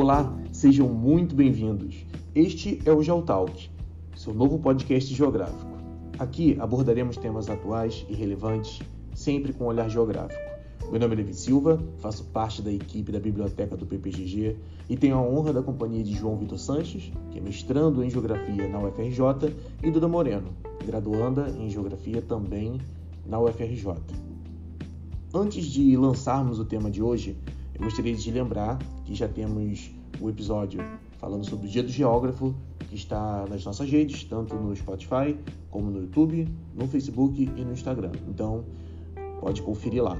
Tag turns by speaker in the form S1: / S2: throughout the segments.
S1: Olá, sejam muito bem-vindos. Este é o Geotalk, seu novo podcast geográfico. Aqui abordaremos temas atuais e relevantes, sempre com um olhar geográfico. Meu nome é Levi Silva, faço parte da equipe da biblioteca do PPGG e tenho a honra da companhia de João Vitor Sanches, que é mestrando em Geografia na UFRJ, e Duda Moreno, graduanda em Geografia também na UFRJ. Antes de lançarmos o tema de hoje, eu gostaria de lembrar que já temos o episódio falando sobre o Dia do Geógrafo, que está nas nossas redes, tanto no Spotify, como no YouTube, no Facebook e no Instagram. Então, pode conferir lá.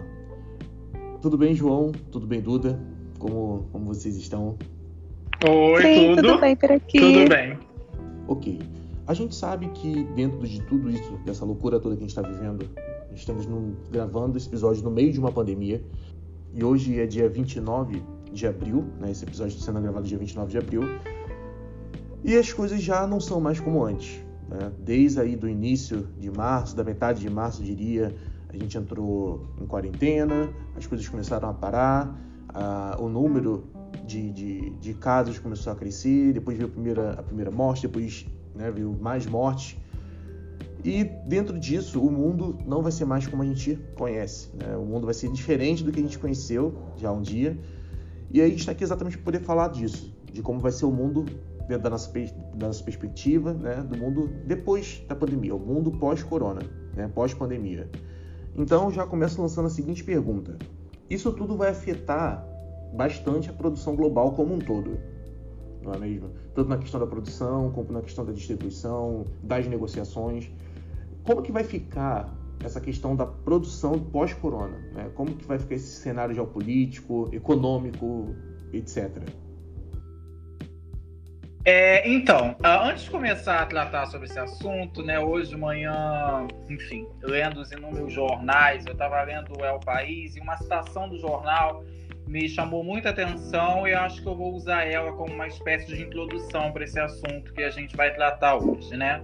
S1: Tudo bem, João? Tudo bem, Duda? Como, como vocês estão?
S2: Oi,
S3: Sim,
S2: tudo?
S3: tudo bem por aqui.
S2: Tudo bem.
S1: Ok. A gente sabe que dentro de tudo isso, dessa loucura toda que a gente está vivendo, estamos num, gravando esse episódio no meio de uma pandemia. E hoje é dia 29 de abril, né? Esse episódio está sendo gravado dia 29 de abril. E as coisas já não são mais como antes. Né? Desde aí do início de março, da metade de março, diria, a gente entrou em quarentena, as coisas começaram a parar, a, o número de, de, de, casos começou a crescer, depois veio a primeira, a primeira morte, depois né, veio mais mortes. E dentro disso, o mundo não vai ser mais como a gente conhece. Né? O mundo vai ser diferente do que a gente conheceu já um dia. E aí a gente está aqui exatamente para poder falar disso, de como vai ser o mundo da nossa, da nossa perspectiva, né? do mundo depois da pandemia, o mundo pós-corona, né? pós-pandemia. Então já começo lançando a seguinte pergunta: Isso tudo vai afetar bastante a produção global como um todo, não é mesmo? Tanto na questão da produção, como na questão da distribuição, das negociações. Como que vai ficar essa questão da produção pós-corona? Né? Como que vai ficar esse cenário geopolítico, econômico, etc.?
S2: É, então, antes de começar a tratar sobre esse assunto, né, hoje de manhã, enfim, lendo os inúmeros jornais, eu estava lendo o El País e uma citação do jornal me chamou muita atenção e acho que eu vou usar ela como uma espécie de introdução para esse assunto que a gente vai tratar hoje, né?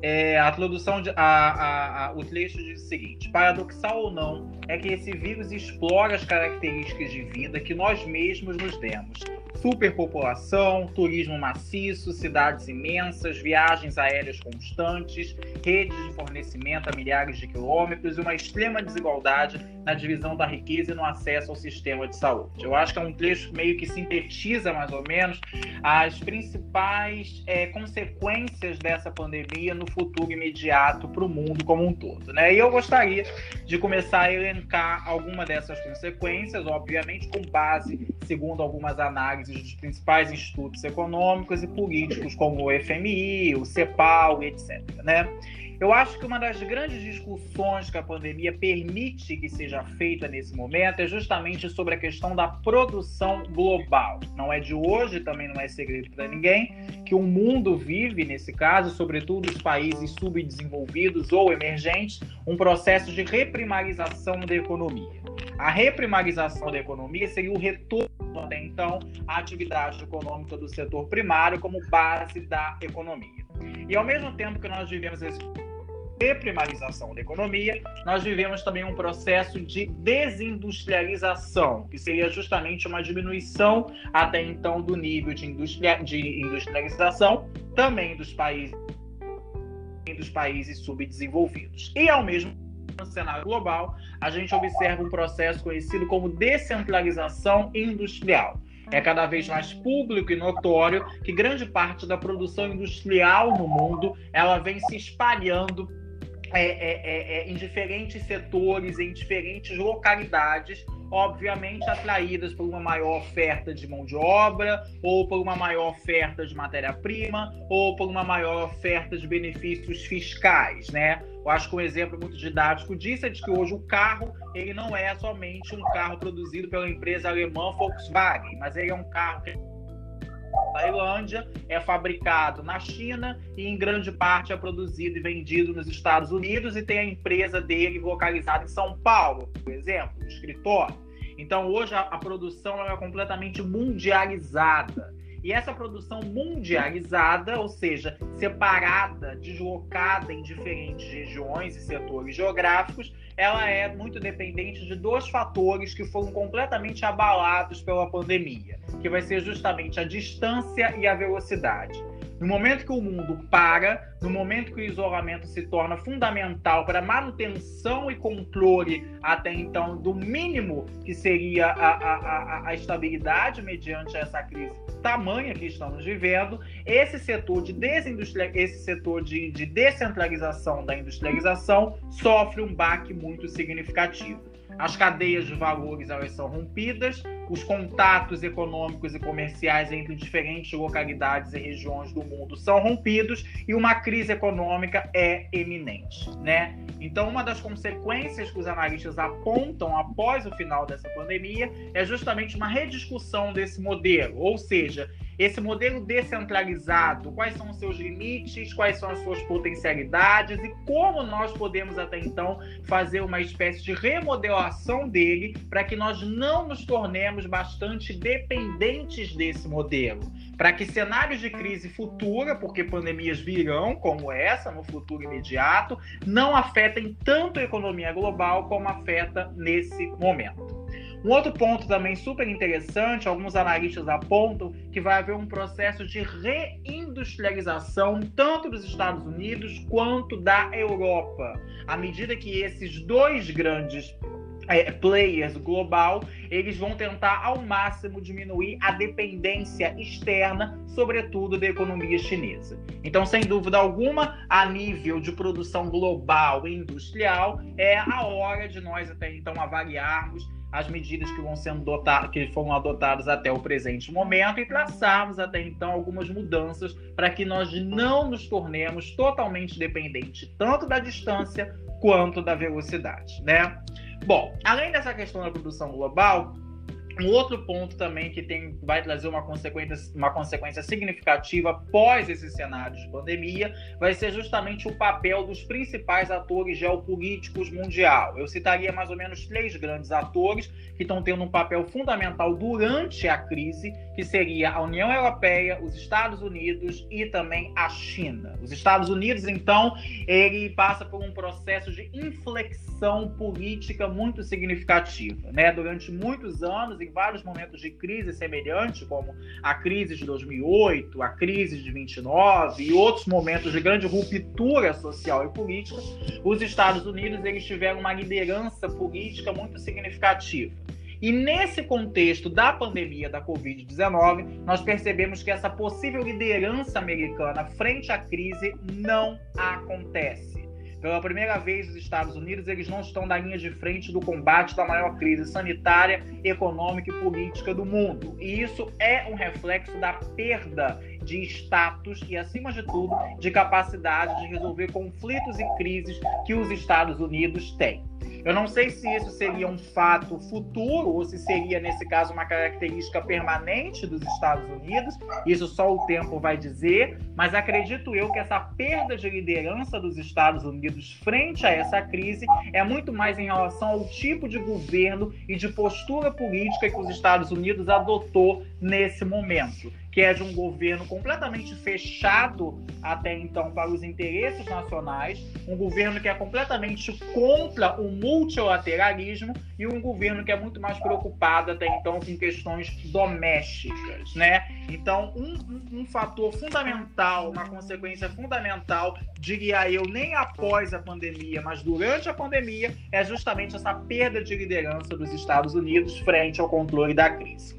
S2: É, a tradução, de, a, a, a, o trecho diz o seguinte: paradoxal ou não, é que esse vírus explora as características de vida que nós mesmos nos demos. Superpopulação, turismo maciço, cidades imensas, viagens aéreas constantes, redes de fornecimento a milhares de quilômetros e uma extrema desigualdade na divisão da riqueza e no acesso ao sistema de saúde. Eu acho que é um trecho meio que sintetiza mais ou menos as principais é, consequências dessa pandemia no futuro imediato para o mundo como um todo. Né? E eu gostaria de começar a elencar alguma dessas consequências, obviamente com base, segundo algumas análises dos principais institutos econômicos e políticos, como o FMI, o CEPAL, etc. Né? Eu acho que uma das grandes discussões que a pandemia permite que seja feita nesse momento é justamente sobre a questão da produção global. Não é de hoje, também não é segredo para ninguém, que o mundo vive, nesse caso, sobretudo os países subdesenvolvidos ou emergentes, um processo de reprimarização da economia. A reprimarização da economia seria o retorno até então à atividade econômica do setor primário como base da economia. E ao mesmo tempo que nós vivemos esse reprimarização da economia, nós vivemos também um processo de desindustrialização, que seria justamente uma diminuição até então do nível de, industria, de industrialização também dos países dos países subdesenvolvidos. E ao mesmo no cenário global, a gente observa um processo conhecido como descentralização industrial. É cada vez mais público e notório que grande parte da produção industrial no mundo ela vem se espalhando é, é, é, é, em diferentes setores, em diferentes localidades, obviamente atraídas por uma maior oferta de mão de obra, ou por uma maior oferta de matéria-prima, ou por uma maior oferta de benefícios fiscais, né? Eu acho que um exemplo muito didático disso é de que hoje o carro ele não é somente um carro produzido pela empresa alemã Volkswagen, mas ele é um carro que Tailândia, é fabricado na China e em grande parte é produzido e vendido nos Estados Unidos e tem a empresa dele localizada em São Paulo, por exemplo, o escritório. Então hoje a, a produção é completamente mundializada. E essa produção mundializada, ou seja, separada, deslocada em diferentes regiões e setores geográficos, ela é muito dependente de dois fatores que foram completamente abalados pela pandemia, que vai ser justamente a distância e a velocidade. No momento que o mundo para, no momento que o isolamento se torna fundamental para manutenção e controle, até então, do mínimo que seria a, a, a, a estabilidade mediante essa crise tamanha que estamos vivendo, esse setor de desindustria... esse setor de, de descentralização da industrialização sofre um baque muito significativo. As cadeias de valores elas são rompidas, os contatos econômicos e comerciais entre diferentes localidades e regiões do mundo são rompidos e uma crise econômica é eminente, né? Então, uma das consequências que os analistas apontam após o final dessa pandemia é justamente uma rediscussão desse modelo, ou seja, esse modelo descentralizado, quais são os seus limites, quais são as suas potencialidades e como nós podemos até então fazer uma espécie de remodelação dele para que nós não nos tornemos bastante dependentes desse modelo. Para que cenários de crise futura, porque pandemias virão como essa no futuro imediato, não afetem tanto a economia global como afeta nesse momento. Um outro ponto também super interessante, alguns analistas apontam que vai haver um processo de reindustrialização tanto dos Estados Unidos quanto da Europa, à medida que esses dois grandes é, players global, eles vão tentar ao máximo diminuir a dependência externa, sobretudo da economia chinesa. Então, sem dúvida alguma, a nível de produção global e industrial, é a hora de nós até então avaliarmos as medidas que vão sendo dotadas, que foram adotadas até o presente momento e traçarmos até então algumas mudanças para que nós não nos tornemos totalmente dependentes tanto da distância quanto da velocidade, né? Bom, além dessa questão da produção global, um outro ponto também que tem, vai trazer uma consequência, uma consequência significativa após esse cenário de pandemia vai ser justamente o papel dos principais atores geopolíticos mundial. Eu citaria mais ou menos três grandes atores que estão tendo um papel fundamental durante a crise, que seria a União Europeia, os Estados Unidos e também a China. Os Estados Unidos, então, ele passa por um processo de inflexão política muito significativa, né? Durante muitos anos, em vários momentos de crise semelhante, como a crise de 2008, a crise de 29 e outros momentos de grande ruptura social e política, os Estados Unidos eles tiveram uma liderança política muito significativa. E nesse contexto da pandemia da Covid-19, nós percebemos que essa possível liderança americana frente à crise não acontece. Pela primeira vez, os Estados Unidos eles não estão na linha de frente do combate da maior crise sanitária, econômica e política do mundo. E isso é um reflexo da perda de status e, acima de tudo, de capacidade de resolver conflitos e crises que os Estados Unidos têm. Eu não sei se isso seria um fato futuro ou se seria, nesse caso, uma característica permanente dos Estados Unidos. Isso só o tempo vai dizer, mas acredito eu que essa perda de liderança dos Estados Unidos frente a essa crise é muito mais em relação ao tipo de governo e de postura política que os Estados Unidos adotou nesse momento que é de um governo completamente fechado até então para os interesses nacionais, um governo que é completamente contra o multilateralismo e um governo que é muito mais preocupado até então com questões domésticas, né? Então, um, um, um fator fundamental, uma consequência fundamental, diria eu, nem após a pandemia, mas durante a pandemia, é justamente essa perda de liderança dos Estados Unidos frente ao controle da crise.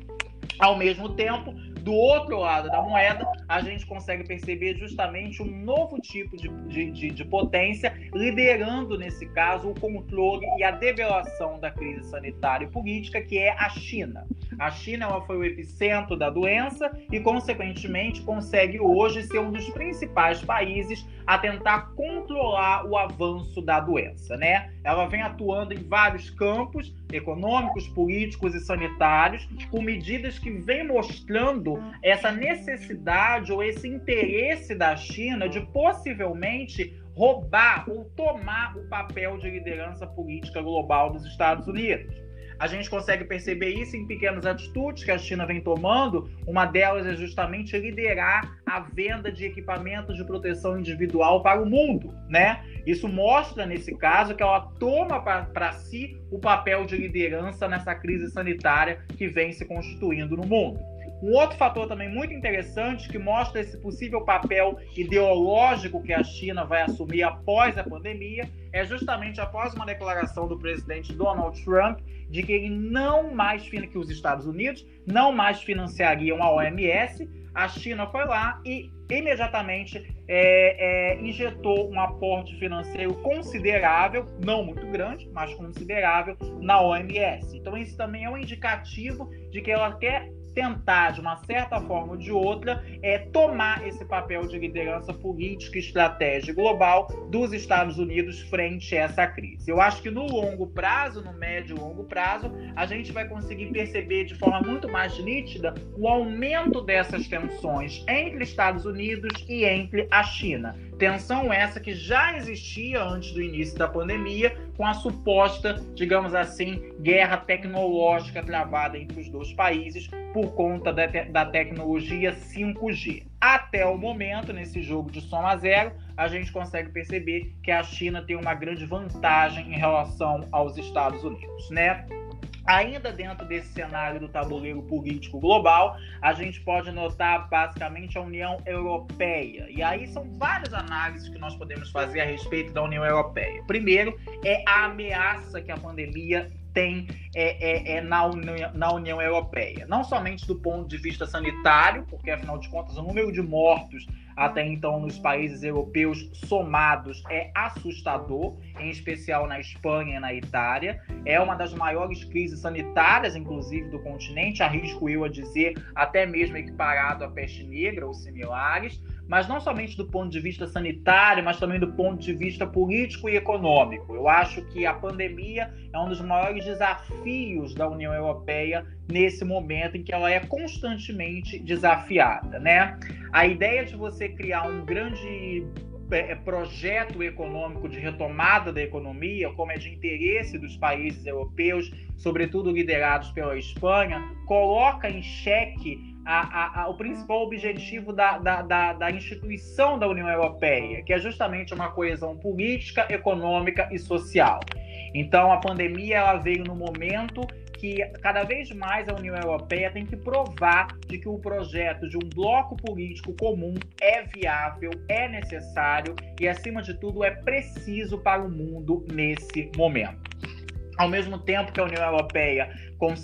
S2: Ao mesmo tempo, do outro lado da moeda, a gente consegue perceber justamente um novo tipo de, de, de, de potência, liderando, nesse caso, o controle e a develação da crise sanitária e política, que é a China. A China ela foi o epicentro da doença e, consequentemente, consegue hoje ser um dos principais países a tentar controlar o avanço da doença, né? Ela vem atuando em vários campos econômicos, políticos e sanitários, com medidas que vêm mostrando essa necessidade ou esse interesse da China de possivelmente roubar ou tomar o papel de liderança política global dos Estados Unidos. A gente consegue perceber isso em pequenas atitudes que a China vem tomando. Uma delas é justamente liderar a venda de equipamentos de proteção individual para o mundo, né? Isso mostra, nesse caso, que ela toma para si o papel de liderança nessa crise sanitária que vem se constituindo no mundo. Um outro fator também muito interessante que mostra esse possível papel ideológico que a China vai assumir após a pandemia é justamente após uma declaração do presidente Donald Trump de que ele não mais que os Estados Unidos não mais financiariam a OMS. A China foi lá e imediatamente é, é, injetou um aporte financeiro considerável, não muito grande, mas considerável, na OMS. Então, isso também é um indicativo de que ela quer tentar, de uma certa forma ou de outra, é, tomar esse papel de liderança política e estratégia global dos Estados Unidos frente a essa crise. Eu acho que no longo prazo, no médio e longo prazo, a gente vai conseguir perceber de forma muito mais nítida o aumento dessas tensões entre Estados Unidos e entre a China. Tensão essa que já existia antes do início da pandemia, com a suposta, digamos assim, guerra tecnológica travada entre os dois países por conta da, te da tecnologia 5G. Até o momento, nesse jogo de soma zero, a gente consegue perceber que a China tem uma grande vantagem em relação aos Estados Unidos, né? Ainda dentro desse cenário do tabuleiro político global, a gente pode notar basicamente a União Europeia. E aí são várias análises que nós podemos fazer a respeito da União Europeia. Primeiro é a ameaça que a pandemia tem é, é, é na, União, na União Europeia. Não somente do ponto de vista sanitário, porque afinal de contas o número de mortos até então nos países europeus somados é assustador, em especial na Espanha e na Itália. É uma das maiores crises sanitárias, inclusive, do continente, arrisco eu a dizer, até mesmo equiparado à peste negra ou similares mas não somente do ponto de vista sanitário, mas também do ponto de vista político e econômico. Eu acho que a pandemia é um dos maiores desafios da União Europeia nesse momento em que ela é constantemente desafiada, né? A ideia de você criar um grande é, projeto econômico de retomada da economia, como é de interesse dos países europeus, sobretudo liderados pela Espanha, coloca em xeque a, a, o principal objetivo da, da, da, da, instituição da União Europeia, que é justamente uma coesão política, econômica e social. Então, a pandemia ela veio no momento que cada vez mais a União Europeia tem que provar de que o projeto de um bloco político comum é viável, é necessário e, acima de tudo, é preciso para o mundo nesse momento. Ao mesmo tempo que a União Europeia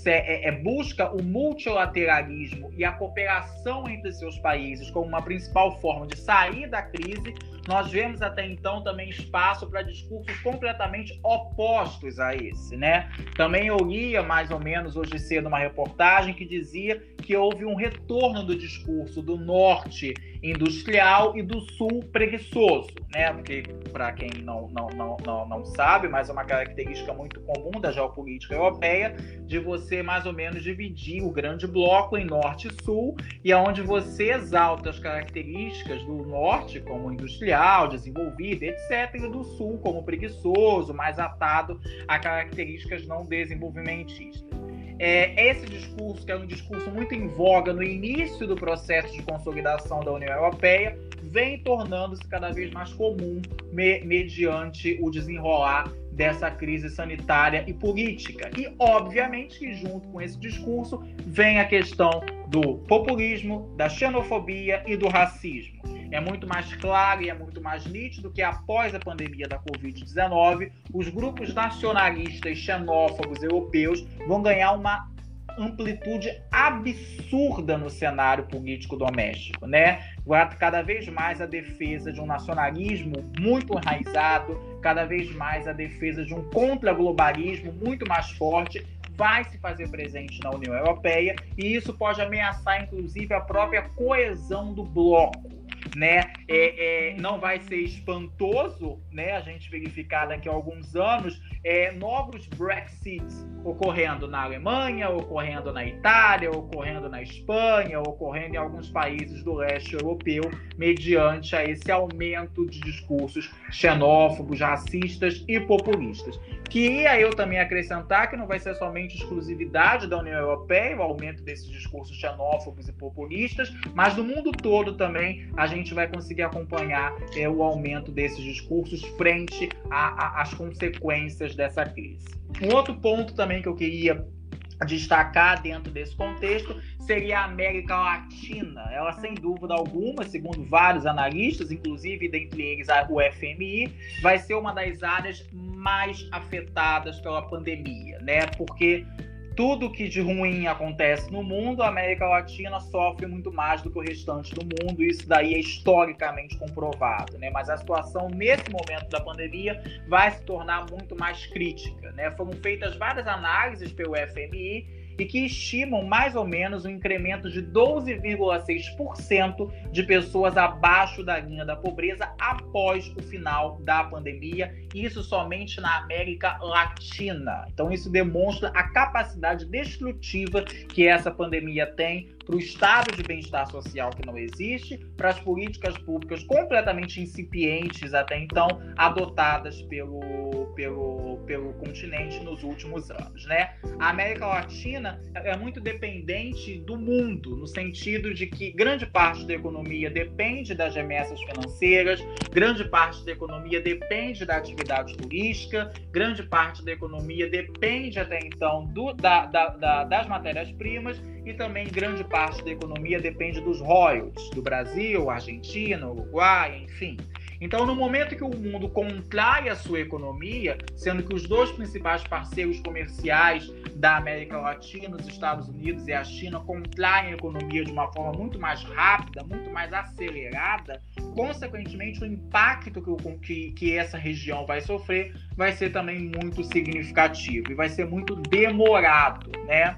S2: é, é, busca o multilateralismo e a cooperação entre seus países como uma principal forma de sair da crise, nós vemos até então também espaço para discursos completamente opostos a esse, né? Também eu lia mais ou menos hoje cedo uma reportagem que dizia que houve um retorno do discurso do norte industrial e do sul preguiçoso, né? Porque para quem não, não, não, não, não sabe, mas é uma característica muito comum da geopolítica europeia de você mais ou menos dividir o grande bloco em norte e sul e aonde você exalta as características do norte como industrial, desenvolvido, etc, e do sul como preguiçoso, mais atado a características não desenvolvimentistas. É, esse discurso, que é um discurso muito em voga no início do processo de consolidação da União Europeia, vem tornando-se cada vez mais comum me, mediante o desenrolar dessa crise sanitária e política. E, obviamente, que junto com esse discurso vem a questão do populismo, da xenofobia e do racismo. É muito mais claro e é muito mais nítido que após a pandemia da Covid-19, os grupos nacionalistas xenófobos europeus vão ganhar uma amplitude absurda no cenário político doméstico, né? Cada vez mais a defesa de um nacionalismo muito enraizado, cada vez mais a defesa de um contra-globalismo muito mais forte vai se fazer presente na União Europeia e isso pode ameaçar inclusive a própria coesão do bloco, né? é, é, não vai ser espantoso, né? A gente verificar daqui a alguns anos é, novos Brexits ocorrendo na Alemanha, ocorrendo na Itália, ocorrendo na Espanha, ocorrendo em alguns países do leste europeu, mediante a esse aumento de discursos xenófobos, racistas e populistas. Queria eu também acrescentar que não vai ser somente exclusividade da União Europeia, o aumento desses discursos xenófobos e populistas, mas no mundo todo também a gente vai conseguir acompanhar é, o aumento desses discursos frente às consequências dessa crise. Um outro ponto também que eu queria destacar dentro desse contexto seria a América Latina. Ela, sem dúvida alguma, segundo vários analistas, inclusive dentre eles o FMI, vai ser uma das áreas mais afetadas pela pandemia, né? Porque tudo que de ruim acontece no mundo, a América Latina sofre muito mais do que o restante do mundo, isso daí é historicamente comprovado, né? Mas a situação nesse momento da pandemia vai se tornar muito mais crítica, né? Foram feitas várias análises pelo FMI e que estimam mais ou menos um incremento de 12,6% de pessoas abaixo da linha da pobreza após o final da pandemia, isso somente na América Latina. Então, isso demonstra a capacidade destrutiva que essa pandemia tem para o estado de bem-estar social que não existe, para as políticas públicas completamente incipientes até então adotadas pelo, pelo, pelo continente nos últimos anos. Né? A América Latina é muito dependente do mundo, no sentido de que grande parte da economia depende das remessas financeiras, grande parte da economia depende da atividade turística, grande parte da economia depende até então do, da, da, da, das matérias-primas e também grande parte da economia depende dos royalties do Brasil, Argentina, Uruguai, enfim. Então, no momento que o mundo contrai a sua economia, sendo que os dois principais parceiros comerciais da América Latina, os Estados Unidos e a China, contraem a economia de uma forma muito mais rápida, muito mais acelerada, consequentemente, o impacto que, que, que essa região vai sofrer vai ser também muito significativo e vai ser muito demorado, né?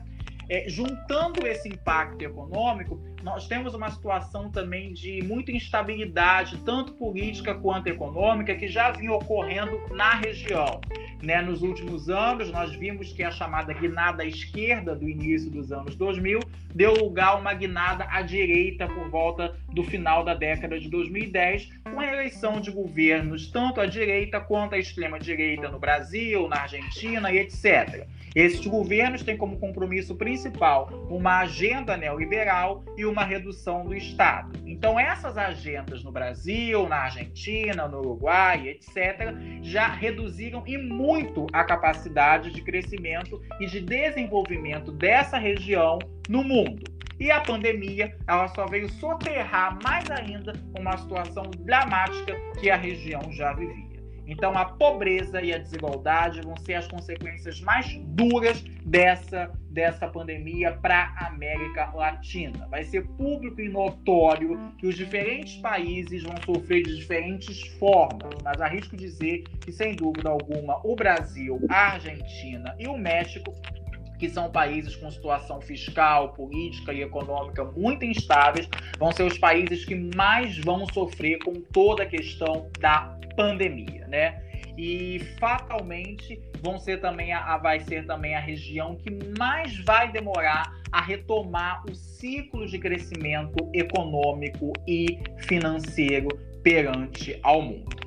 S2: É, juntando esse impacto econômico, nós temos uma situação também de muita instabilidade, tanto política quanto econômica, que já vinha ocorrendo na região. Né? Nos últimos anos, nós vimos que a chamada guinada à esquerda do início dos anos 2000 deu lugar a uma guinada à direita por volta do final da década de 2010, com a eleição de governos tanto à direita quanto à extrema-direita no Brasil, na Argentina e etc. Esses governos têm como compromisso principal uma agenda neoliberal e uma redução do Estado. Então, essas agendas no Brasil, na Argentina, no Uruguai, etc., já reduziram e muito a capacidade de crescimento e de desenvolvimento dessa região no mundo. E a pandemia, ela só veio soterrar mais ainda uma situação dramática que a região já vivia. Então, a pobreza e a desigualdade vão ser as consequências mais duras dessa, dessa pandemia para a América Latina. Vai ser público e notório que os diferentes países vão sofrer de diferentes formas, mas arrisco dizer que, sem dúvida alguma, o Brasil, a Argentina e o México que são países com situação fiscal, política e econômica muito instáveis, vão ser os países que mais vão sofrer com toda a questão da pandemia, né? E fatalmente vão ser também a, vai ser também a região que mais vai demorar a retomar o ciclo de crescimento econômico e financeiro perante ao mundo.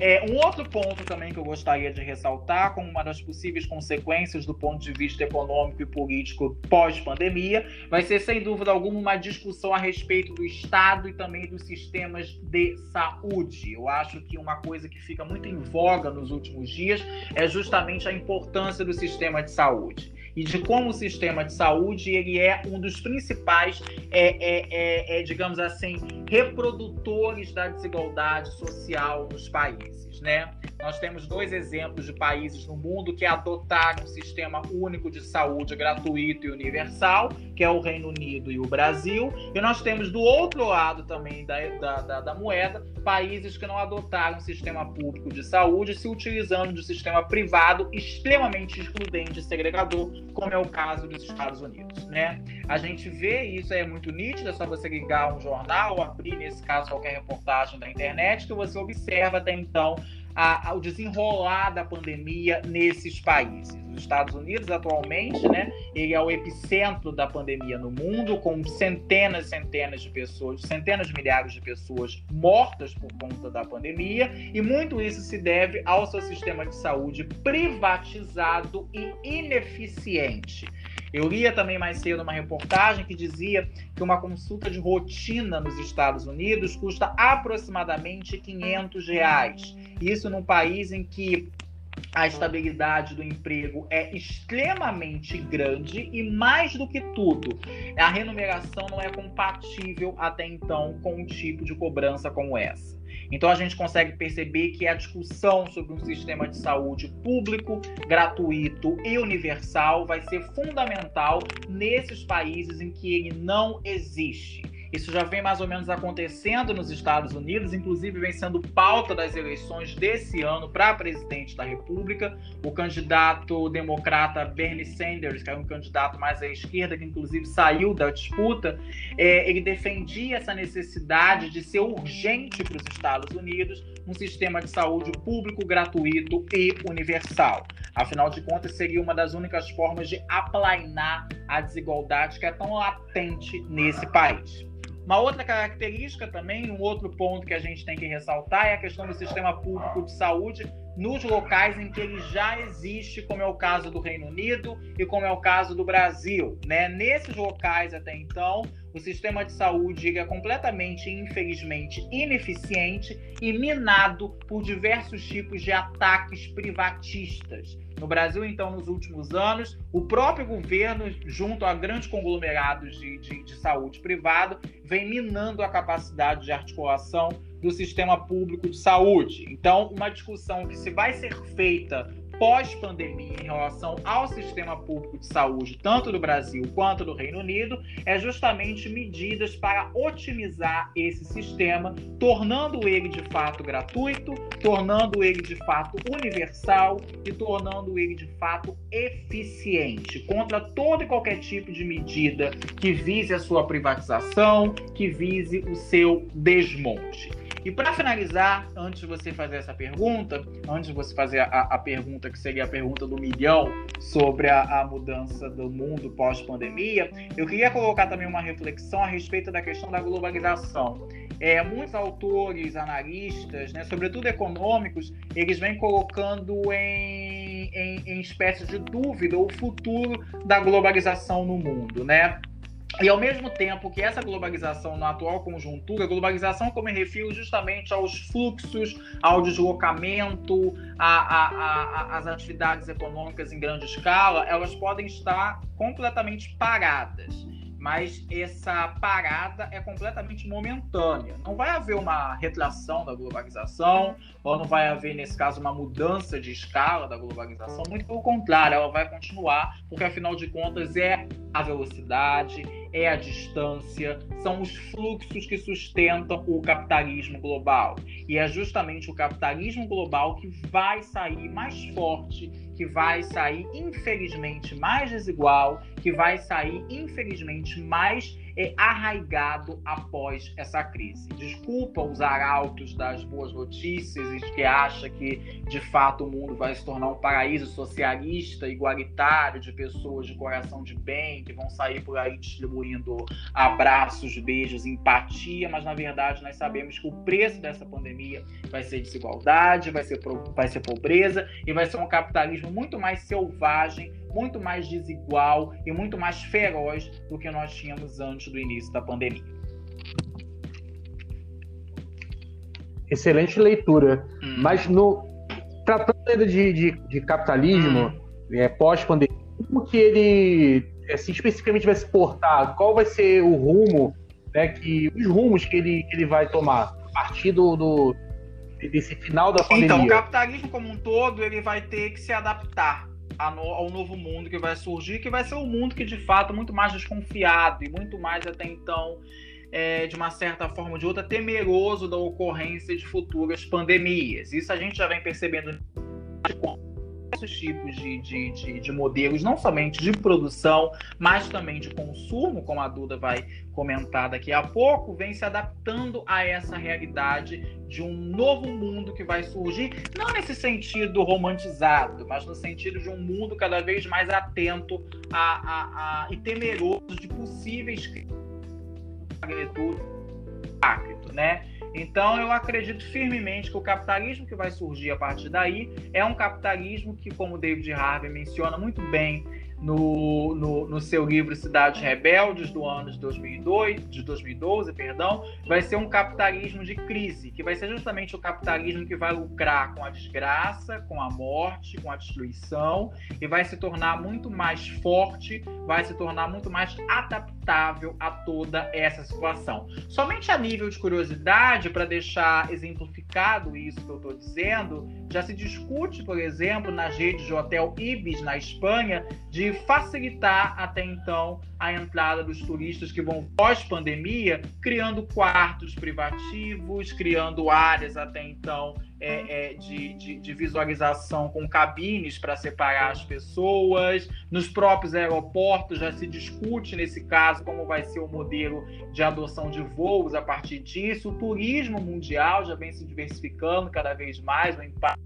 S2: É, um outro ponto também que eu gostaria de ressaltar, como uma das possíveis consequências do ponto de vista econômico e político pós-pandemia, vai ser, sem dúvida alguma, uma discussão a respeito do Estado e também dos sistemas de saúde. Eu acho que uma coisa que fica muito em voga nos últimos dias é justamente a importância do sistema de saúde e de como o sistema de saúde ele é um dos principais, é, é, é, é digamos assim, reprodutores da desigualdade social nos países. Né? Nós temos dois exemplos de países no mundo que adotaram um sistema único de saúde gratuito e universal, que é o Reino Unido e o Brasil. E nós temos do outro lado também da, da, da, da moeda países que não adotaram um sistema público de saúde, se utilizando de um sistema privado extremamente excludente e segregador, como é o caso dos Estados Unidos, né? A gente vê isso é muito nítido, é só você ligar um jornal abrir, nesse caso, qualquer reportagem da internet, que você observa até então a, o desenrolar da pandemia nesses países. Os Estados Unidos, atualmente, né, ele é o epicentro da pandemia no mundo, com centenas e centenas de pessoas, centenas de milhares de pessoas mortas por conta da pandemia, e muito isso se deve ao seu sistema de saúde privatizado e ineficiente. Eu lia também mais cedo uma reportagem que dizia que uma consulta de rotina nos Estados Unidos custa aproximadamente 500 reais. Isso num país em que a estabilidade do emprego é extremamente grande e, mais do que tudo, a remuneração não é compatível até então com um tipo de cobrança como essa. Então a gente consegue perceber que a discussão sobre um sistema de saúde público, gratuito e universal vai ser fundamental nesses países em que ele não existe. Isso já vem mais ou menos acontecendo nos Estados Unidos, inclusive vem sendo pauta das eleições desse ano para presidente da República. O candidato democrata Bernie Sanders, que é um candidato mais à esquerda, que inclusive saiu da disputa, é, ele defendia essa necessidade de ser urgente para os Estados Unidos um sistema de saúde público, gratuito e universal. Afinal de contas, seria uma das únicas formas de aplainar a desigualdade que é tão latente nesse país. Uma outra característica também, um outro ponto que a gente tem que ressaltar é a questão do sistema público de saúde nos locais em que ele já existe, como é o caso do Reino Unido e como é o caso do Brasil. Né? Nesses locais até então, o sistema de saúde é completamente, infelizmente, ineficiente e minado por diversos tipos de ataques privatistas. No Brasil, então, nos últimos anos, o próprio governo, junto a grandes conglomerados de, de, de saúde privado, vem minando a capacidade de articulação do sistema público de saúde. Então, uma discussão que se vai ser feita pós-pandemia em relação ao sistema público de saúde, tanto do Brasil quanto do Reino Unido, é justamente medidas para otimizar esse sistema, tornando ele de fato gratuito, tornando ele de fato universal e tornando ele de fato eficiente contra todo e qualquer tipo de medida que vise a sua privatização, que vise o seu desmonte. E para finalizar, antes de você fazer essa pergunta, antes de você fazer a, a pergunta que seria a pergunta do milhão sobre a, a mudança do mundo pós-pandemia, eu queria colocar também uma reflexão a respeito da questão da globalização. É, muitos autores, analistas, né, sobretudo econômicos, eles vêm colocando em, em, em espécie de dúvida o futuro da globalização no mundo, né? E ao mesmo tempo que essa globalização na atual conjuntura, globalização como me refiro justamente aos fluxos, ao deslocamento, às atividades econômicas em grande escala, elas podem estar completamente paradas mas essa parada é completamente momentânea. Não vai haver uma retração da globalização, ou não vai haver, nesse caso, uma mudança de escala da globalização. Muito pelo contrário, ela vai continuar, porque afinal de contas é a velocidade, é a distância, são os fluxos que sustentam o capitalismo global. E é justamente o capitalismo global que vai sair mais forte que vai sair, infelizmente, mais desigual, que vai sair, infelizmente, mais arraigado após essa crise. Desculpa os arautos das boas notícias e que acha que de fato o mundo vai se tornar um paraíso socialista, igualitário, de pessoas de coração de bem, que vão sair por aí distribuindo abraços, beijos, empatia, mas na verdade nós sabemos que o preço dessa pandemia vai ser desigualdade, vai ser, vai ser pobreza e vai ser um capitalismo muito mais selvagem muito mais desigual e muito mais feroz do que nós tínhamos antes do início da pandemia.
S3: Excelente leitura. Hum. Mas no tratando ainda de, de, de capitalismo hum. é, pós-pandemia, como que ele assim, especificamente vai se portar? Qual vai ser o rumo, né, que os rumos que ele, que ele vai tomar a partir do, do desse final da pandemia?
S2: Então, o capitalismo como um todo ele vai ter que se adaptar ao novo mundo que vai surgir, que vai ser um mundo que de fato muito mais desconfiado e muito mais até então é, de uma certa forma ou de outra temeroso da ocorrência de futuras pandemias. Isso a gente já vem percebendo diversos tipos de, de, de, de, modelos, não somente de produção, mas também de consumo, como a Duda vai comentar daqui a pouco, vem se adaptando a essa realidade de um novo mundo que vai surgir, não nesse sentido romantizado, mas no sentido de um mundo cada vez mais atento a, a, a e temeroso de possíveis magnitude né? Então, eu acredito firmemente que o capitalismo que vai surgir a partir daí é um capitalismo que, como David Harvey menciona muito bem no, no, no, seu livro Cidades Rebeldes, do ano de, 2002, de 2012, perdão, vai ser um capitalismo de crise, que vai ser justamente o capitalismo que vai lucrar com a desgraça, com a morte, com a destruição, e vai se tornar muito mais forte, vai se tornar muito mais adaptável a toda essa situação. Somente a nível de curiosidade, para deixar exemplificado isso que eu estou dizendo, já se discute, por exemplo, nas redes de hotel Ibis, na Espanha, de facilitar até então a entrada dos turistas que vão pós-pandemia, criando quartos privativos, criando áreas até então é, é, de, de, de, visualização com cabines para separar as pessoas. Nos próprios aeroportos já se discute, nesse caso, como vai ser o modelo de adoção de voos a partir disso. O turismo mundial já vem se diversificando cada vez mais, o impacto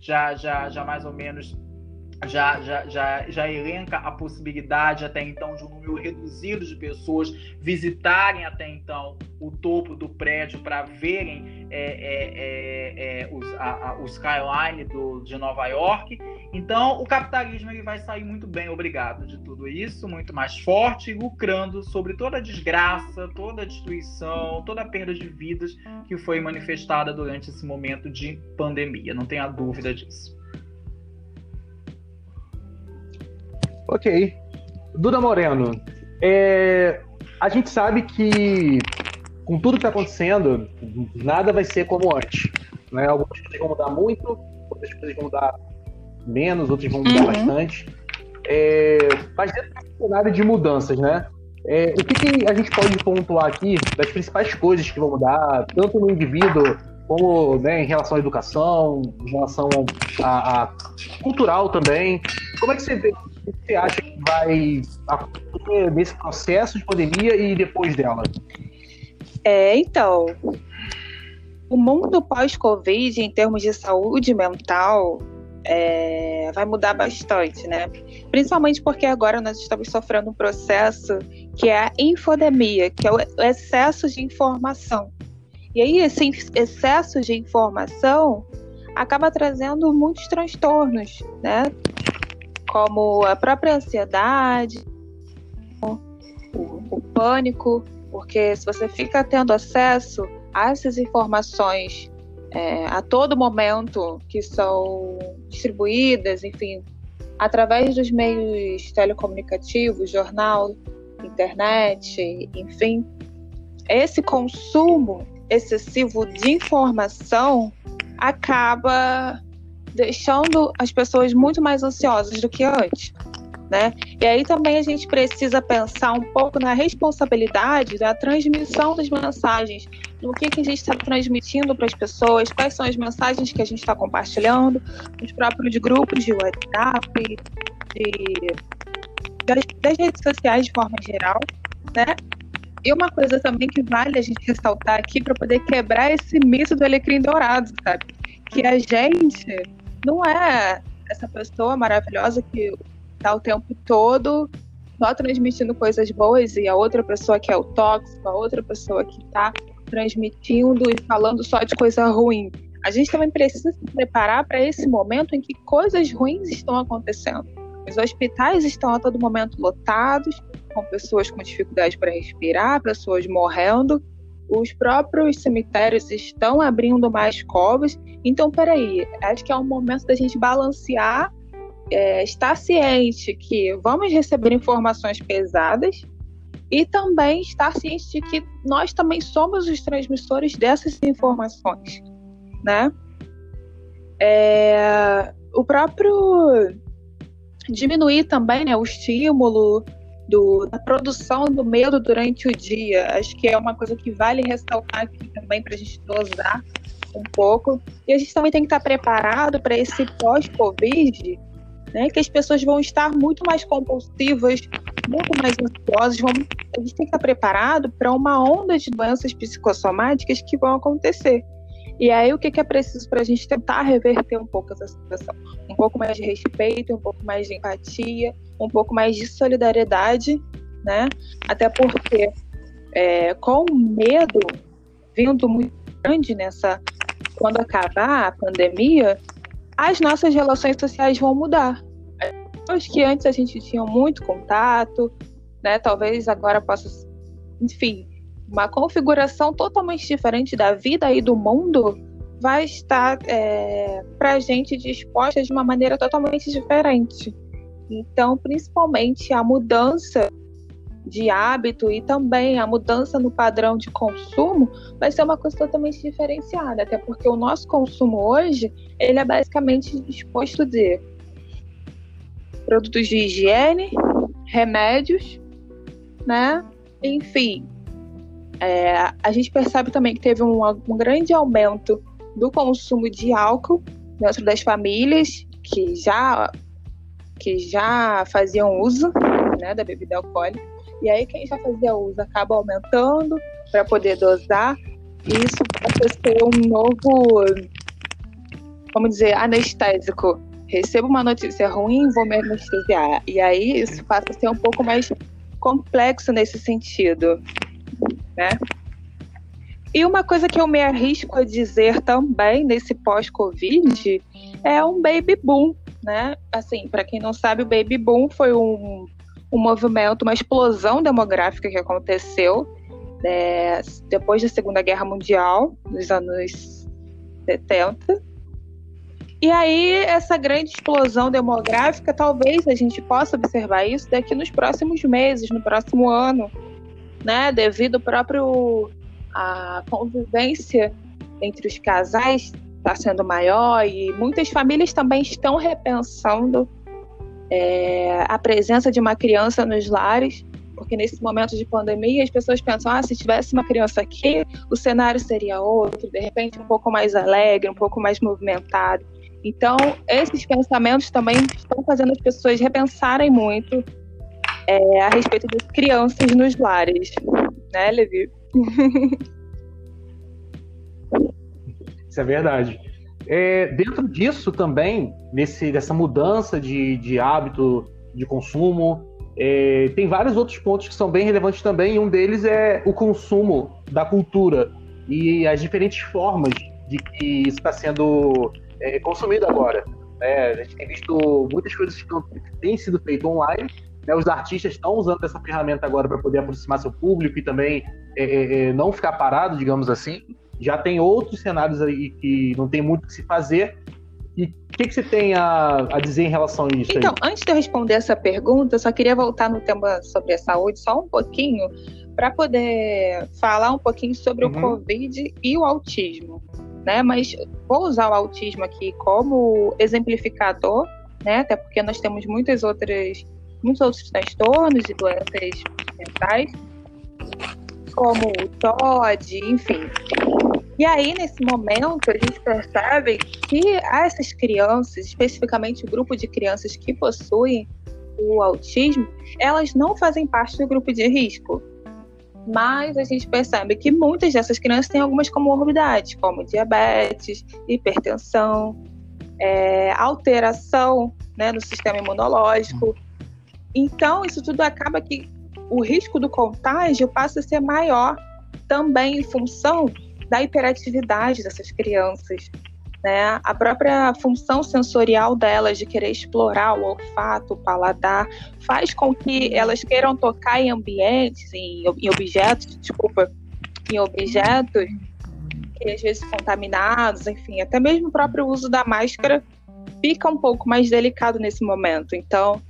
S2: já, já, já mais ou menos já, já, já, já elenca a possibilidade até então de um número reduzido de pessoas visitarem até então o topo do prédio para verem é, é, é, é, os, a, a, o skyline do, de Nova York. Então, o capitalismo ele vai sair muito bem, obrigado, de tudo isso, muito mais forte, lucrando sobre toda a desgraça, toda a destruição, toda a perda de vidas que foi manifestada durante esse momento de pandemia. Não tenha dúvida disso.
S3: Ok. Duda Moreno, é, a gente sabe que com tudo que está acontecendo, nada vai ser como antes. Né? Algumas coisas vão mudar muito, outras coisas vão mudar menos, outras vão mudar uhum. bastante. É, mas dentro desse cenário de mudanças, né? É, o que, que, a gente pode pontuar aqui das principais coisas que vão mudar, tanto no indivíduo como né, em relação à educação, em relação a, a cultural também. Como é que você vê que você acha que vai acontecer nesse processo de pandemia e depois dela?
S4: É, então, o mundo pós-Covid, em termos de saúde mental, é, vai mudar bastante, né? Principalmente porque agora nós estamos sofrendo um processo que é a infodemia, que é o excesso de informação. E aí, esse excesso de informação acaba trazendo muitos transtornos, né? Como a própria ansiedade, o, o pânico, porque se você fica tendo acesso a essas informações é, a todo momento que são distribuídas, enfim, através dos meios telecomunicativos, jornal, internet, enfim, esse consumo excessivo de informação acaba deixando as pessoas muito mais ansiosas do que antes. Né? E aí também a gente precisa pensar um pouco na responsabilidade da transmissão das mensagens, no que, que a gente está transmitindo para as pessoas, quais são as mensagens que a gente está compartilhando, nos próprios grupos de WhatsApp, de, das, das, redes sociais de forma geral, né? E uma coisa também que vale a gente ressaltar aqui para poder quebrar esse mito do alecrim dourado, sabe? Que a gente não é essa pessoa maravilhosa que está o tempo todo só transmitindo coisas boas e a outra pessoa que é o tóxico, a outra pessoa que está transmitindo e falando só de coisa ruim. A gente também precisa se preparar para esse momento em que coisas ruins estão acontecendo. Os hospitais estão a todo momento lotados, com pessoas com dificuldade para respirar, pessoas morrendo, os próprios cemitérios estão abrindo mais covas. Então, peraí, acho que é um momento da gente balancear, é, estar ciente que vamos receber informações pesadas e também estar ciente de que nós também somos os transmissores dessas informações. né? É, o próprio diminuir também né, o estímulo do, da produção do medo durante o dia. Acho que é uma coisa que vale ressaltar aqui também para a gente dosar um pouco. E a gente também tem que estar preparado para esse pós-Covid, né, que as pessoas vão estar muito mais compulsivas, muito mais ansiosas. Vão, a gente tem que estar preparado para uma onda de doenças psicossomáticas que vão acontecer. E aí, o que, é preciso para a gente tentar reverter um pouco essa situação? Um pouco mais de respeito, um pouco mais de empatia, um pouco mais de solidariedade, né? Até porque, é, com medo vindo muito grande nessa. Quando acabar a pandemia, as nossas relações sociais vão mudar. As que antes a gente tinha muito contato, né? Talvez agora possa, enfim, uma configuração totalmente diferente da vida e do mundo vai estar é, para a gente disposta de uma maneira totalmente diferente. Então, principalmente a mudança de hábito e também a mudança no padrão de consumo vai ser uma coisa totalmente diferenciada, até porque o nosso consumo hoje ele é basicamente disposto de produtos de higiene, remédios, né? Enfim, é, a gente percebe também que teve um, um grande aumento do consumo de álcool dentro das famílias que já que já faziam uso né, da bebida alcoólica. E aí quem já fazia uso acaba aumentando para poder dosar. E isso passa a ser um novo, vamos dizer, anestésico. Recebo uma notícia ruim, vou me anestesiar. E aí isso passa a ser um pouco mais complexo nesse sentido né? E uma coisa que eu me arrisco a dizer também nesse pós-Covid é um baby boom, né? Assim, para quem não sabe, o baby boom foi um, um movimento, uma explosão demográfica que aconteceu é, depois da Segunda Guerra Mundial, nos anos 70. E aí, essa grande explosão demográfica, talvez a gente possa observar isso daqui nos próximos meses, no próximo ano né, devido ao próprio a convivência entre os casais está sendo maior e muitas famílias também estão repensando é, a presença de uma criança nos lares, porque nesse momento de pandemia as pessoas pensam, ah, se tivesse uma criança aqui, o cenário seria outro, de repente um pouco mais alegre, um pouco mais movimentado. Então, esses pensamentos também estão fazendo as pessoas repensarem muito é, a respeito das crianças nos lares, né, Levi?
S3: Isso é verdade. É, dentro disso também, nesse, dessa mudança de, de hábito de consumo, é, tem vários outros pontos que são bem relevantes também, e um deles é o consumo da cultura e as diferentes formas de que isso está sendo é, consumido agora. É, a gente tem visto muitas coisas que têm sido feitas online né, os artistas estão usando essa ferramenta agora para poder aproximar seu público e também é, é, é, não ficar parado, digamos assim. Já tem outros cenários aí que não tem muito o que se fazer. E o que, que você tem a, a, dizer em relação a isso?
S4: Então, aí? antes de eu responder essa pergunta, eu só queria voltar no tema sobre a saúde só um pouquinho, para poder falar um pouquinho sobre uhum. o Covid e o autismo. Né? Mas vou usar o autismo aqui como exemplificador, né? até porque nós temos muitas outras muitos outros transtornos e doenças mentais, como o TOD, enfim. E aí, nesse momento, a gente percebe que essas crianças, especificamente o grupo de crianças que possuem o autismo, elas não fazem parte do grupo de risco. Mas a gente percebe que muitas dessas crianças têm algumas comorbidades, como diabetes, hipertensão, é, alteração né, no sistema imunológico, então, isso tudo acaba que o risco do contágio passa a ser maior também em função da hiperatividade dessas crianças. Né? A própria função sensorial delas de querer explorar o olfato, o paladar, faz com que elas queiram tocar em ambientes, em, em objetos, desculpa, em objetos que às vezes contaminados, enfim, até mesmo o próprio uso da máscara fica um pouco mais delicado nesse momento. Então,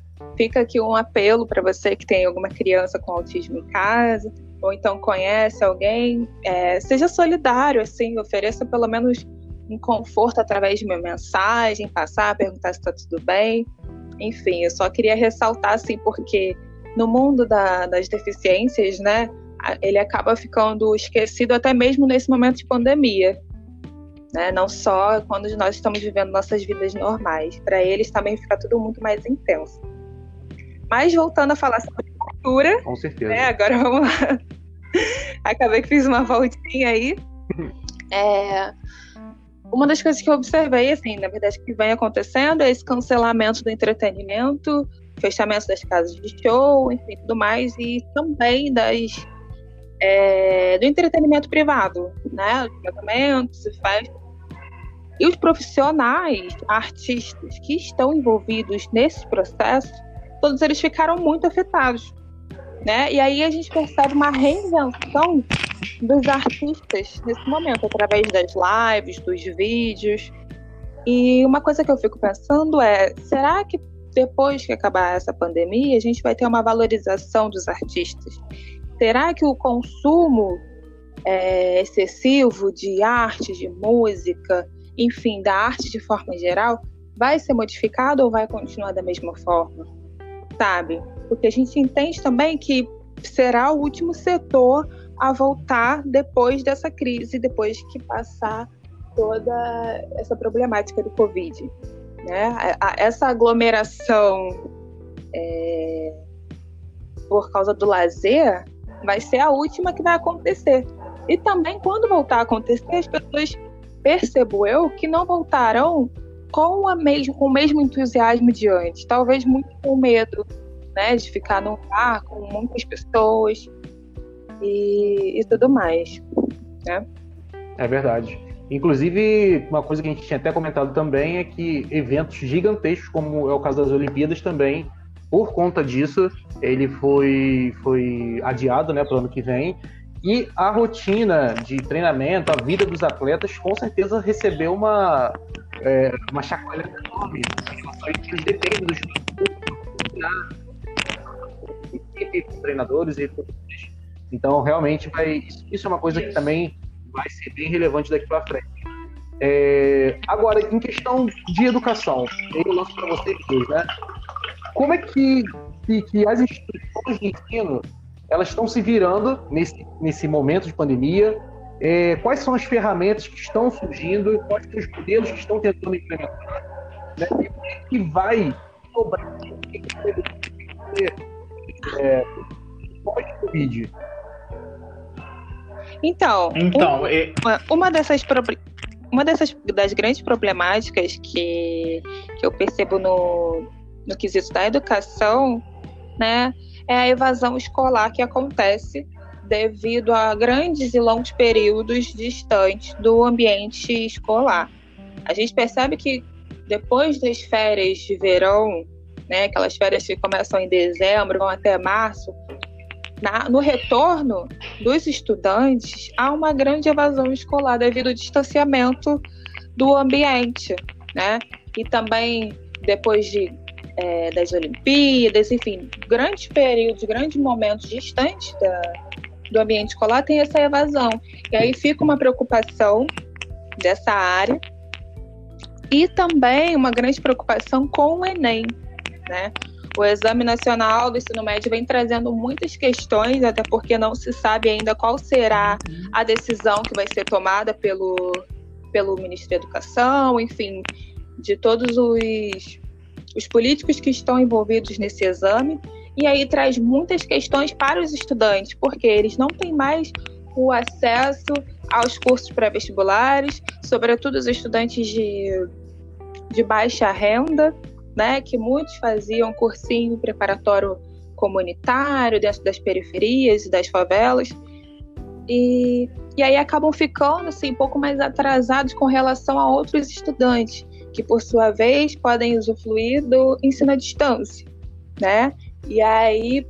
S4: Fica aqui um apelo para você que tem alguma criança com autismo em casa, ou então conhece alguém, é, seja solidário, assim, ofereça pelo menos em conforto através de uma mensagem, passar, perguntar se está tudo bem. Enfim, eu só queria ressaltar assim, porque no mundo da, das deficiências, né, ele acaba ficando esquecido até mesmo nesse momento de pandemia. Né? Não só quando nós estamos vivendo nossas vidas normais. Para eles também fica tudo muito mais intenso. Mas voltando a falar sobre cultura.
S3: Com certeza.
S4: Né, agora vamos lá. Acabei que fiz uma voltinha aí. É, uma das coisas que eu observei, assim, na verdade, que vem acontecendo é esse cancelamento do entretenimento, fechamento das casas de show, enfim, tudo mais, e também das é, do entretenimento privado, né? Os tratamentos, festas. E os profissionais, artistas que estão envolvidos nesse processo, todos eles ficaram muito afetados. Né? E aí a gente percebe uma reinvenção dos artistas nesse momento, através das lives, dos vídeos. E uma coisa que eu fico pensando é: será que depois que acabar essa pandemia, a gente vai ter uma valorização dos artistas? Será que o consumo é, excessivo de arte, de música, enfim, da arte de forma geral, vai ser modificado ou vai continuar da mesma forma? Sabe? Porque a gente entende também que será o último setor a voltar depois dessa crise, depois que passar toda essa problemática do Covid. Né? Essa aglomeração é, por causa do lazer vai ser a última que vai acontecer. E também, quando voltar a acontecer, as pessoas, percebo eu, que não voltarão com, a mesmo, com o mesmo entusiasmo de antes. Talvez muito com medo né, de ficar num bar com muitas pessoas e, e tudo mais, né?
S3: É verdade. Inclusive, uma coisa que a gente tinha até comentado também é que eventos gigantescos, como é o caso das Olimpíadas também, por conta disso, ele foi, foi adiado né, para o ano que vem. E a rotina de treinamento, a vida dos atletas, com certeza recebeu uma, é, uma chacoalha enorme. Dependem dos equipe, treinadores e então realmente vai isso é uma coisa que também vai ser bem relevante daqui para frente. É, agora, em questão de educação, eu lanço para vocês né? Como é que, que, que, as instituições de ensino elas estão se virando nesse, nesse momento de pandemia? É, quais são as ferramentas que estão surgindo? Quais são os modelos que estão tentando implementar? Né? E o que vai cobrar? O que é, pós-Covid?
S4: Então, então uma, uma dessas uma dessas das grandes problemáticas que, que eu percebo no, no quesito da educação, né, é a evasão escolar que acontece devido a grandes e longos períodos distantes do ambiente escolar. A gente percebe que depois das férias de verão, né, aquelas férias que começam em dezembro, vão até março, na, no retorno dos estudantes, há uma grande evasão escolar devido ao distanciamento do ambiente, né? E também depois de, é, das Olimpíadas, enfim, grandes períodos, grandes momentos distantes da, do ambiente escolar, tem essa evasão. E aí fica uma preocupação dessa área e também uma grande preocupação com o Enem, né? O Exame Nacional do Ensino Médio vem trazendo muitas questões, até porque não se sabe ainda qual será a decisão que vai ser tomada pelo, pelo Ministro da Educação, enfim, de todos os, os políticos que estão envolvidos nesse exame. E aí traz muitas questões para os estudantes, porque eles não têm mais o acesso aos cursos pré-vestibulares, sobretudo os estudantes de, de baixa renda, né, que muitos faziam cursinho preparatório comunitário dentro das periferias e das favelas. E, e aí acabam ficando assim, um pouco mais atrasados com relação a outros estudantes, que por sua vez podem usufruir do ensino à distância, né? E aí,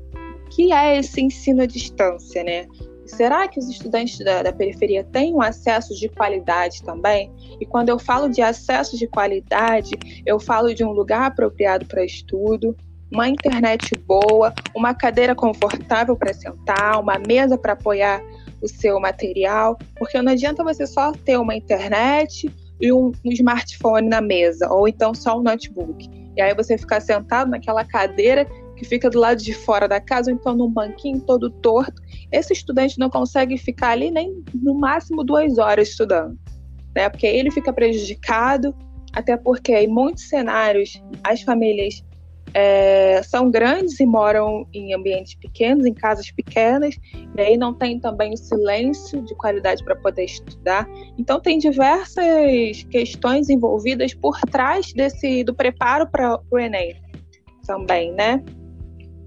S4: que é esse ensino à distância, né? Será que os estudantes da, da, periferia têm um acesso de qualidade também? E quando eu falo de acesso de qualidade, eu falo de um lugar apropriado para estudo, uma internet boa, uma cadeira confortável para sentar, uma mesa para apoiar o seu material, porque não adianta você só ter uma internet, e um, um smartphone na mesa, ou então só um notebook. E aí você fica sentado naquela cadeira que fica do lado de fora da casa, ou então num banquinho todo torto. Esse estudante não consegue ficar ali nem no máximo duas horas estudando, né? Porque ele fica prejudicado, até porque em muitos cenários as famílias é, são grandes e moram em ambientes pequenos, em casas pequenas, e aí não tem também o silêncio de qualidade para poder estudar. Então tem diversas questões envolvidas por trás desse do preparo para o Enem também, né?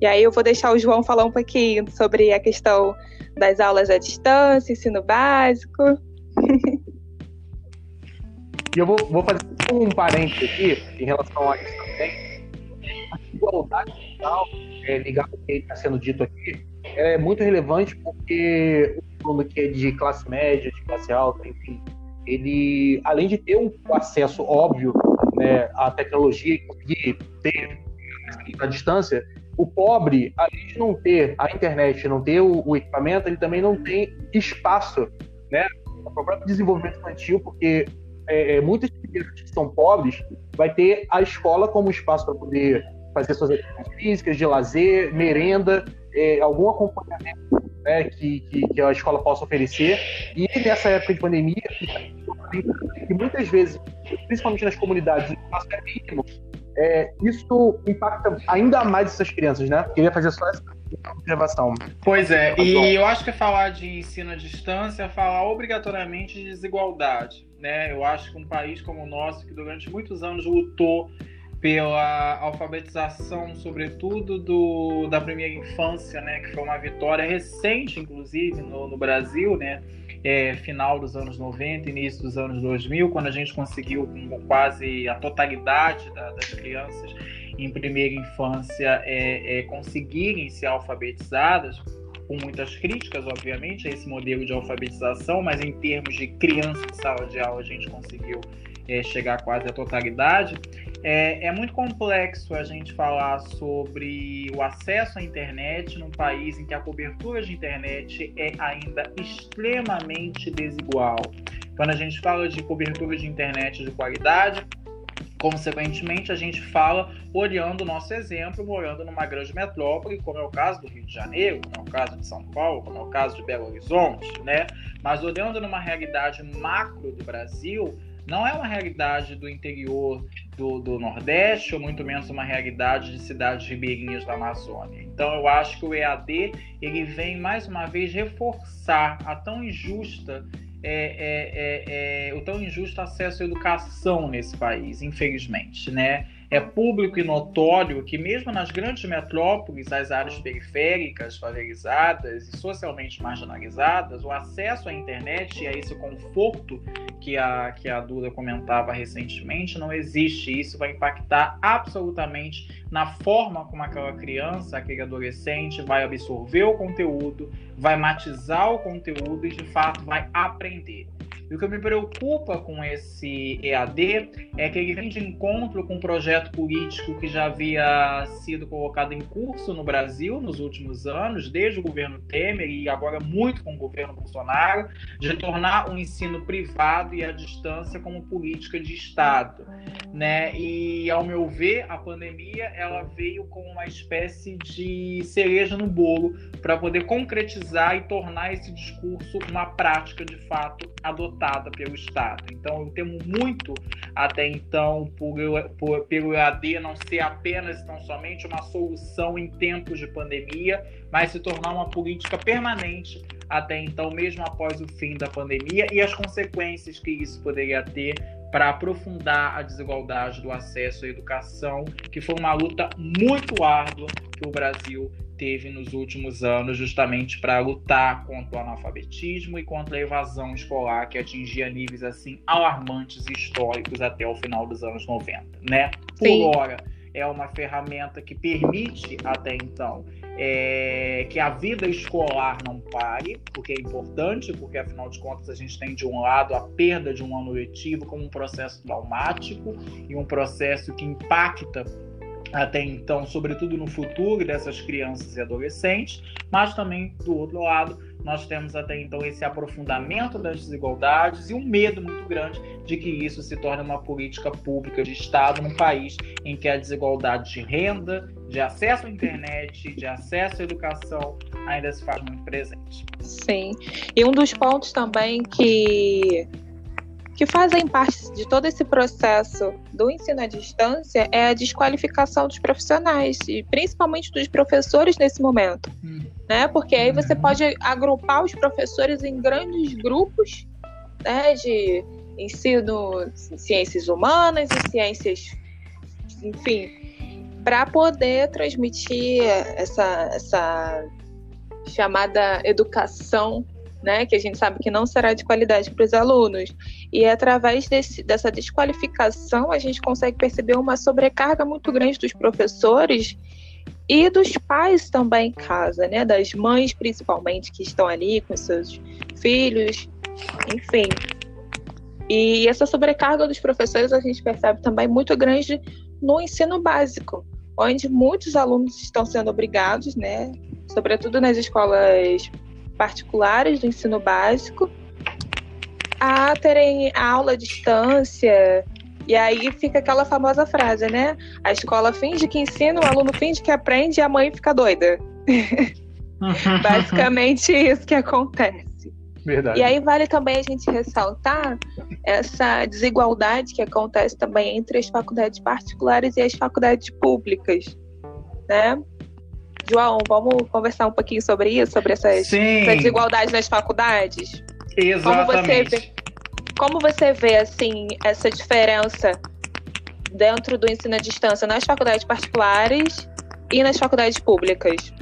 S4: E aí eu vou deixar o João falar um pouquinho sobre a questão das aulas à distância, ensino básico.
S3: E eu vou, vou fazer um parênteses aqui em relação a isso também igualdade social, é, ligado ao que está sendo dito aqui, é muito relevante porque o aluno que é de classe média, de classe alta, enfim, ele, além de ter um acesso óbvio né, à tecnologia e conseguir ter a distância, o pobre, além de não ter a internet, não ter o, o equipamento, ele também não tem espaço, né, o próprio desenvolvimento infantil, porque é, é muitas crianças que são pobres vai ter a escola como espaço para poder fazer suas atividades físicas, de lazer, merenda, é, algum acompanhamento né, que, que, que, a escola possa oferecer. E nessa época de pandemia, que muitas vezes, principalmente nas comunidades, o espaço é mínimo, é, isso impacta ainda mais essas crianças, né? Queria fazer só essa observação.
S2: Pois é, e eu acho que falar de ensino à distância é falar obrigatoriamente de desigualdade. Né? Eu acho que um país como o nosso, que durante muitos anos lutou pela alfabetização, sobretudo do, da primeira infância, né, que foi uma vitória recente, inclusive, no, no Brasil, né, é, final dos anos 90, início dos anos 2000, quando a gente conseguiu quase a totalidade da, das crianças em primeira infância é, é, conseguirem ser alfabetizadas, com muitas críticas, obviamente, a esse modelo de alfabetização, mas em termos de criança de sala de aula, a gente conseguiu é, chegar quase à totalidade. É, é, muito complexo a gente falar sobre o acesso à internet num país em que a cobertura de internet é ainda extremamente desigual. Quando a gente fala de cobertura de internet de qualidade, consequentemente, a gente fala olhando o nosso exemplo, morando numa grande metrópole, como é o caso do Rio de Janeiro, como é o caso de São Paulo, como é o caso de Belo Horizonte, né? Mas olhando numa realidade macro do Brasil, não é uma realidade do interior do, do, Nordeste, ou muito menos uma realidade de cidades ribeirinhas da Amazônia. Então eu acho que o EAD ele vem mais uma vez reforçar a tão injusta é, é, é, é o tão injusto acesso à educação nesse país, infelizmente, né? É público e notório que mesmo nas grandes metrópoles, as áreas periféricas, favelizadas e socialmente marginalizadas, o acesso à internet e a esse conforto que a, que a Duda comentava recentemente não existe. Isso vai impactar absolutamente na forma como aquela criança, aquele adolescente vai absorver o conteúdo, vai matizar o conteúdo e de fato vai aprender. E o que me preocupa com esse EAD é que ele vem de encontro com um projeto político que já havia sido colocado em curso no Brasil nos últimos anos, desde o governo Temer e agora muito com o governo Bolsonaro, de tornar o ensino privado e a distância como política de Estado. Né? E, ao meu ver, a pandemia ela veio com uma espécie de cereja no bolo para poder concretizar e tornar esse discurso uma prática de fato adotada adotada pelo Estado. Então, eu temo muito, até então, por, por, pelo EAD não ser apenas, tão somente, uma solução em tempos de pandemia, mas se tornar uma política permanente até então, mesmo após o fim da pandemia e as consequências que isso poderia ter para aprofundar a desigualdade do acesso à educação, que foi uma luta muito árdua que o Brasil teve nos últimos anos, justamente para lutar contra o analfabetismo e contra a evasão escolar, que atingia níveis assim alarmantes e históricos até o final dos anos 90, né? Por Sim. hora, é uma ferramenta que permite até então é, que a vida escolar não pare, porque é importante, porque afinal de contas a gente tem de um lado a perda de um ano letivo como um processo traumático e um processo que impacta até então, sobretudo no futuro dessas crianças e adolescentes, mas também, do outro lado, nós temos até então esse aprofundamento das desigualdades e um medo muito grande de que isso se torne uma política pública de Estado num país em que a desigualdade de renda, de acesso à internet, de acesso à educação ainda se faz muito presente.
S4: Sim. E um dos pontos também que que fazem parte de todo esse processo do ensino à distância é a desqualificação dos profissionais, e principalmente dos professores nesse momento. Hum. Né? Porque aí você uhum. pode agrupar os professores em grandes grupos né, de ensino, ciências humanas e ciências, enfim, para poder transmitir essa, essa chamada educação né, que a gente sabe que não será de qualidade para os alunos. E através desse, dessa desqualificação, a gente consegue perceber uma sobrecarga muito grande dos professores e dos pais também em casa, né, das mães principalmente que estão ali com seus filhos, enfim. E essa sobrecarga dos professores a gente percebe também muito grande no ensino básico, onde muitos alunos estão sendo obrigados, né, sobretudo nas escolas particulares do ensino básico a terem aula à distância. E aí fica aquela famosa frase, né? A escola finge que ensina, o aluno finge que aprende e a mãe fica doida. Basicamente isso que acontece.
S3: Verdade.
S4: E aí vale também a gente ressaltar essa desigualdade que acontece também entre as faculdades particulares e as faculdades públicas, né? João, vamos conversar um pouquinho sobre isso, sobre essas, essas desigualdades nas faculdades?
S2: Exatamente.
S4: Como você, vê, como você vê, assim, essa diferença dentro do ensino à distância nas faculdades particulares e nas faculdades públicas?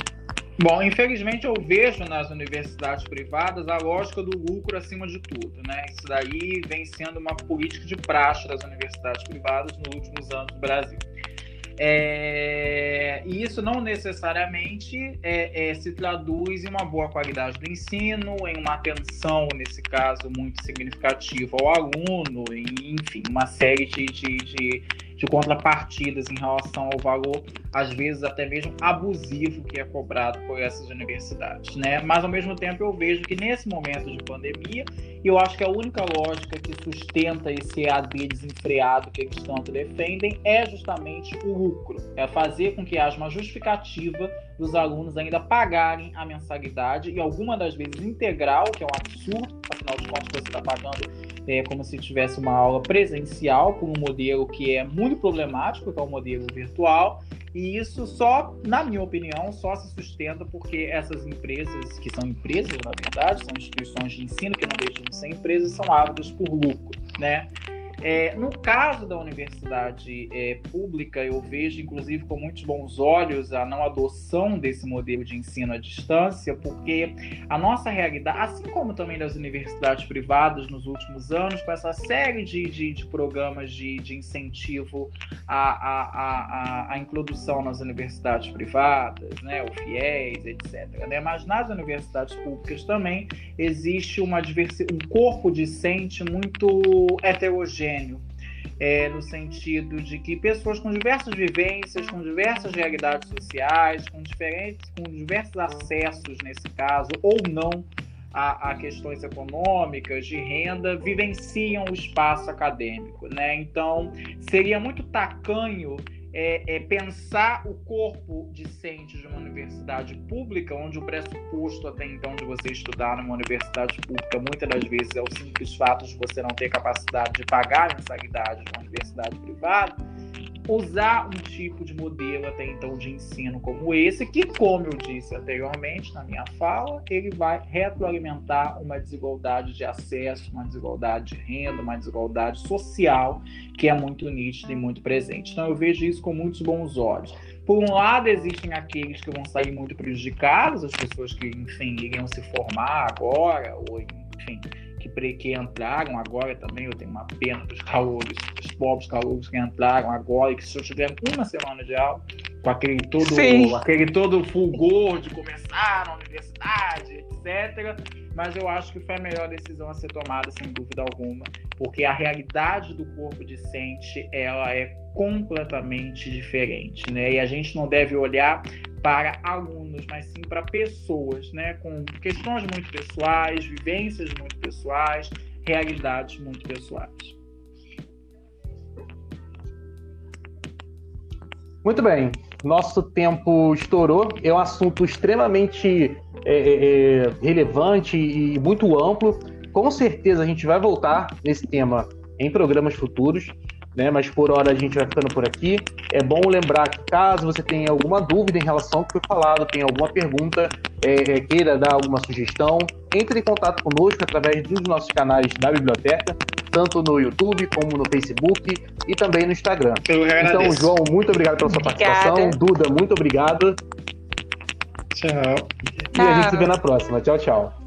S2: Bom, infelizmente eu vejo nas universidades privadas a lógica do lucro acima de tudo, né? Isso daí vem sendo uma política de praxe das universidades privadas nos últimos anos no Brasil. É, e isso não necessariamente é, é, se traduz em uma boa qualidade do ensino, em uma atenção, nesse caso, muito significativa ao aluno, enfim, uma série de, de, de de contrapartidas em relação ao valor, às vezes até mesmo abusivo que é cobrado por essas universidades, né? Mas ao mesmo tempo eu vejo que nesse momento de pandemia, eu acho que a única lógica que sustenta esse EAD desenfreado que eles tanto defendem é justamente o lucro, é fazer com que haja uma justificativa dos alunos ainda pagarem a mensalidade e alguma das vezes integral, que é um absurdo, afinal de contas você está pagando é como se tivesse uma aula presencial por um modelo que é muito problemático, que é o modelo virtual. E isso só, na minha opinião, só se sustenta porque essas empresas, que ssão empresas, na verdade, são instituições de ensino que não deixam de ser empresas, são ávidas por lucro, né? É, no caso da universidade é, pública, eu vejo, inclusive, com muitos bons olhos a não adoção desse modelo de ensino à distância, porque a nossa realidade, assim como também das universidades privadas nos últimos anos, com essa série de, de, de programas de, de incentivo à, à, à, à, introdução nas universidades privadas, né, o FIES, etc. Né? Mas nas universidades públicas também existe uma um corpo discente muito heterogêneo heterogêneo, é, no sentido de que pessoas com diversas vivências, com diversas realidades sociais, com diferentes, com diversos acessos nesse caso, ou não a, a, questões econômicas, de renda, vivenciam o espaço acadêmico. Né? Então, seria muito tacanho é, é, pensar o corpo discente de uma universidade pública, onde o pressuposto até então de você estudar numa universidade pública muitas das vezes é o simples fato de você não ter capacidade de pagar a mensalidade de uma universidade privada, usar um tipo de modelo até então de ensino como esse, que, como eu disse anteriormente na minha fala, ele vai retroalimentar uma desigualdade de acesso, uma desigualdade de renda, uma desigualdade social que é muito nítida e muito presente. Então eu vejo isso com muitos bons olhos. Por um lado, existem aqueles que vão sair muito prejudicados, as pessoas que, enfim, iriam se formar agora, ou, enfim, que, que entraram agora também, eu tenho uma pena dos calouros, dos pobres calouros que entraram agora, e que só tiveram uma semana de aula, com aquele todo, aquele todo fulgor de começar na universidade, etc. mas eu acho que foi a melhor decisão a ser tomada, sem dúvida alguma, porque a realidade do corpo discente ela é completamente diferente, né? E a gente não deve olhar para alunos, mas sim para pessoas, né? Com questões muito pessoais, vivências muito pessoais, realidades muito pessoais.
S3: Muito bem, nosso tempo estourou. É um assunto extremamente é, é, é, relevante e muito amplo. Com certeza a gente vai voltar nesse tema em programas futuros né? Mas por hora a gente vai ficando por aqui. É bom lembrar que caso você tenha alguma dúvida em relação ao que foi falado, tenha alguma pergunta, é, é, queira dar alguma sugestão, entre em contato conosco através dos nossos canais da biblioteca, tanto no YouTube como no Facebook e também no Instagram. Então, João, muito obrigado pela sua participação. Obrigada. Duda, muito obrigado.
S2: Tchau.
S3: E a gente se vê na próxima. Tchau, tchau.